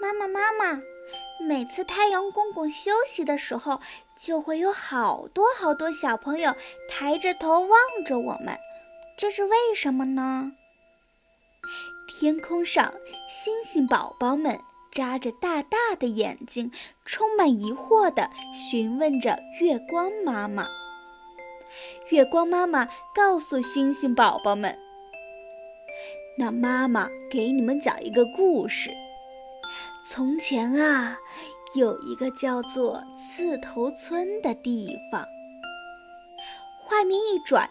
妈妈，妈妈，每次太阳公公休息的时候，就会有好多好多小朋友抬着头望着我们，这是为什么呢？天空上，星星宝宝们眨着大大的眼睛，充满疑惑地询问着月光妈妈。月光妈妈告诉星星宝宝们：“那妈妈给你们讲一个故事。从前啊，有一个叫做刺头村的地方。画面一转，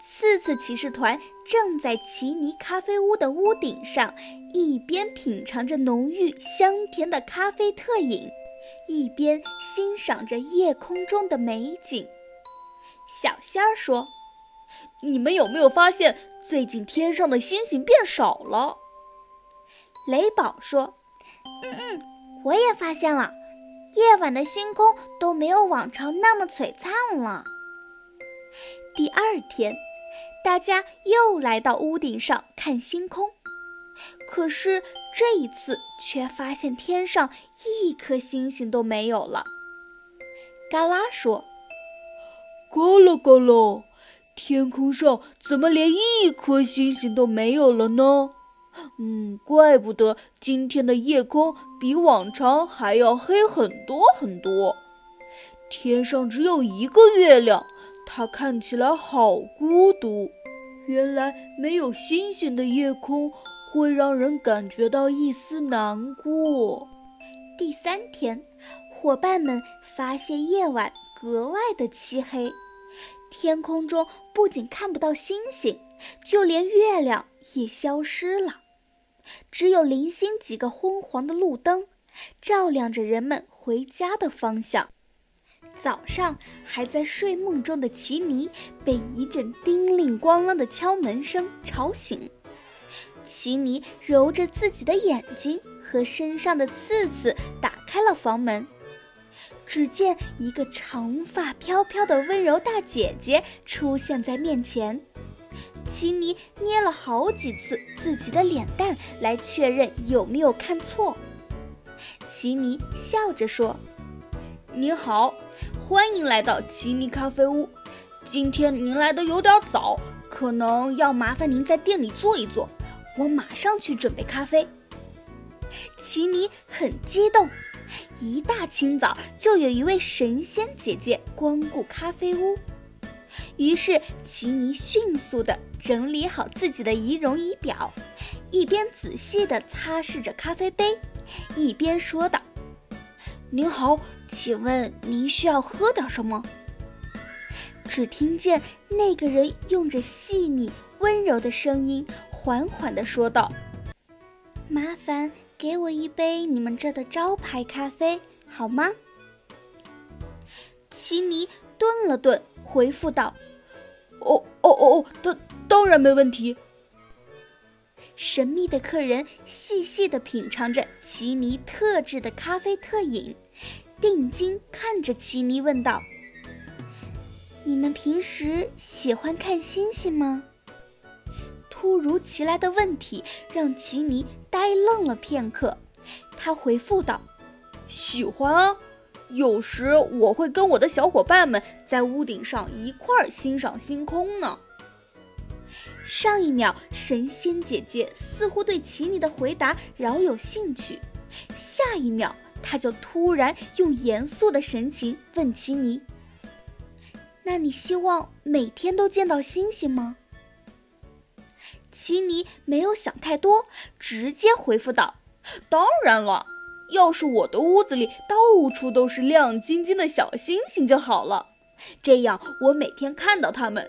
刺刺骑士团正在奇尼咖啡屋的屋顶上，一边品尝着浓郁香甜的咖啡特饮，一边欣赏着夜空中的美景。”小仙儿说：“你们有没有发现，最近天上的星星变少了？”雷宝说：“嗯嗯，我也发现了，夜晚的星空都没有往常那么璀璨了。”第二天，大家又来到屋顶上看星空，可是这一次却发现天上一颗星星都没有了。嘎啦说。嘎啦嘎啦，天空上怎么连一颗星星都没有了呢？嗯，怪不得今天的夜空比往常还要黑很多很多。天上只有一个月亮，它看起来好孤独。原来没有星星的夜空会让人感觉到一丝难过。第三天，伙伴们发现夜晚。格外的漆黑，天空中不仅看不到星星，就连月亮也消失了，只有零星几个昏黄的路灯，照亮着人们回家的方向。早上还在睡梦中的奇尼被一阵叮铃咣啷的敲门声吵醒，奇尼揉着自己的眼睛和身上的刺刺，打开了房门。只见一个长发飘飘的温柔大姐姐出现在面前，奇尼捏了好几次自己的脸蛋来确认有没有看错。奇尼笑着说：“您好，欢迎来到奇尼咖啡屋。今天您来的有点早，可能要麻烦您在店里坐一坐，我马上去准备咖啡。”奇尼很激动。一大清早就有一位神仙姐姐光顾咖啡屋，于是奇尼迅速地整理好自己的仪容仪表，一边仔细地擦拭着咖啡杯，一边说道：“您好，请问您需要喝点什么？”只听见那个人用着细腻温柔的声音缓缓地说道：“麻烦。”给我一杯你们这的招牌咖啡好吗？奇尼顿了顿，回复道：“哦哦哦，当当然没问题。”神秘的客人细细地品尝着奇尼特制的咖啡特饮，定睛看着奇尼问道：“你们平时喜欢看星星吗？”突如其来的问题让奇尼呆愣了片刻，他回复道：“喜欢啊，有时我会跟我的小伙伴们在屋顶上一块儿欣赏星空呢。”上一秒，神仙姐姐似乎对奇尼的回答饶有兴趣，下一秒，她就突然用严肃的神情问奇尼：“那你希望每天都见到星星吗？”奇尼没有想太多，直接回复道：“当然了，要是我的屋子里到处都是亮晶晶的小星星就好了，这样我每天看到它们，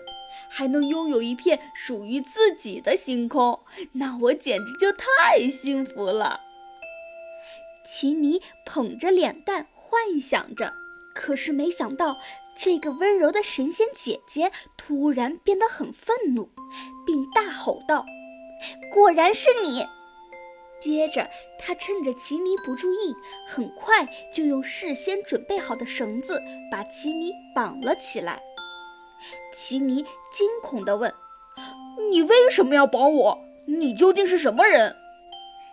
还能拥有一片属于自己的星空，那我简直就太幸福了。”奇尼捧着脸蛋幻想着，可是没想到。这个温柔的神仙姐姐突然变得很愤怒，并大吼道：“果然是你！”接着，他趁着奇尼不注意，很快就用事先准备好的绳子把奇尼绑了起来。奇尼惊恐地问：“你为什么要绑我？你究竟是什么人？”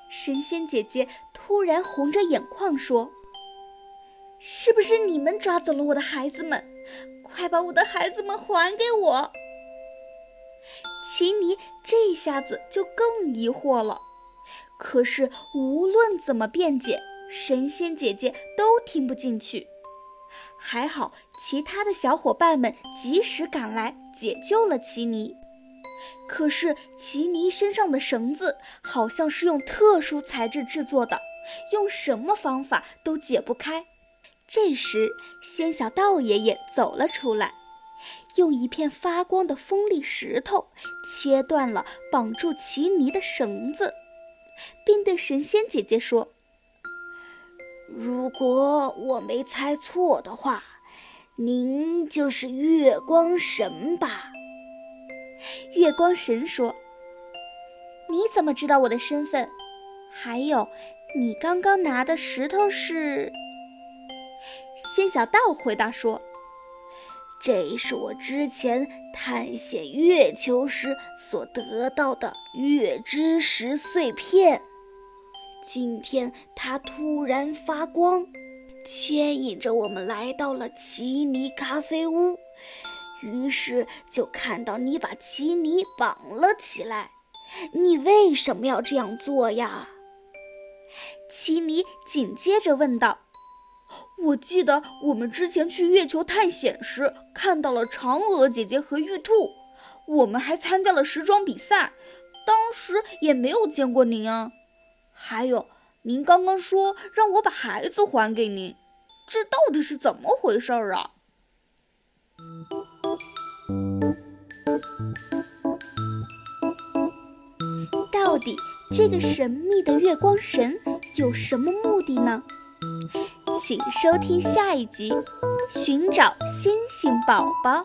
神仙姐姐突然红着眼眶说：“是不是你们抓走了我的孩子们？快把我的孩子们还给我！”奇尼这下子就更疑惑了，可是无论怎么辩解，神仙姐姐都听不进去。还好，其他的小伙伴们及时赶来解救了奇尼。可是奇尼身上的绳子好像是用特殊材质制作的，用什么方法都解不开。这时，仙小道爷爷走了出来，用一片发光的锋利石头切断了绑住奇尼的绳子，并对神仙姐姐说。如果我没猜错的话，您就是月光神吧？月光神说：“你怎么知道我的身份？还有，你刚刚拿的石头是？”仙小道回答说：“这是我之前探险月球时所得到的月之石碎片。”今天它突然发光，牵引着我们来到了奇尼咖啡屋，于是就看到你把奇尼绑了起来。你为什么要这样做呀？奇尼紧接着问道：“我记得我们之前去月球探险时看到了嫦娥姐姐和玉兔，我们还参加了时装比赛，当时也没有见过您啊。”还有，您刚刚说让我把孩子还给您，这到底是怎么回事儿啊？到底这个神秘的月光神有什么目的呢？请收听下一集《寻找星星宝宝》。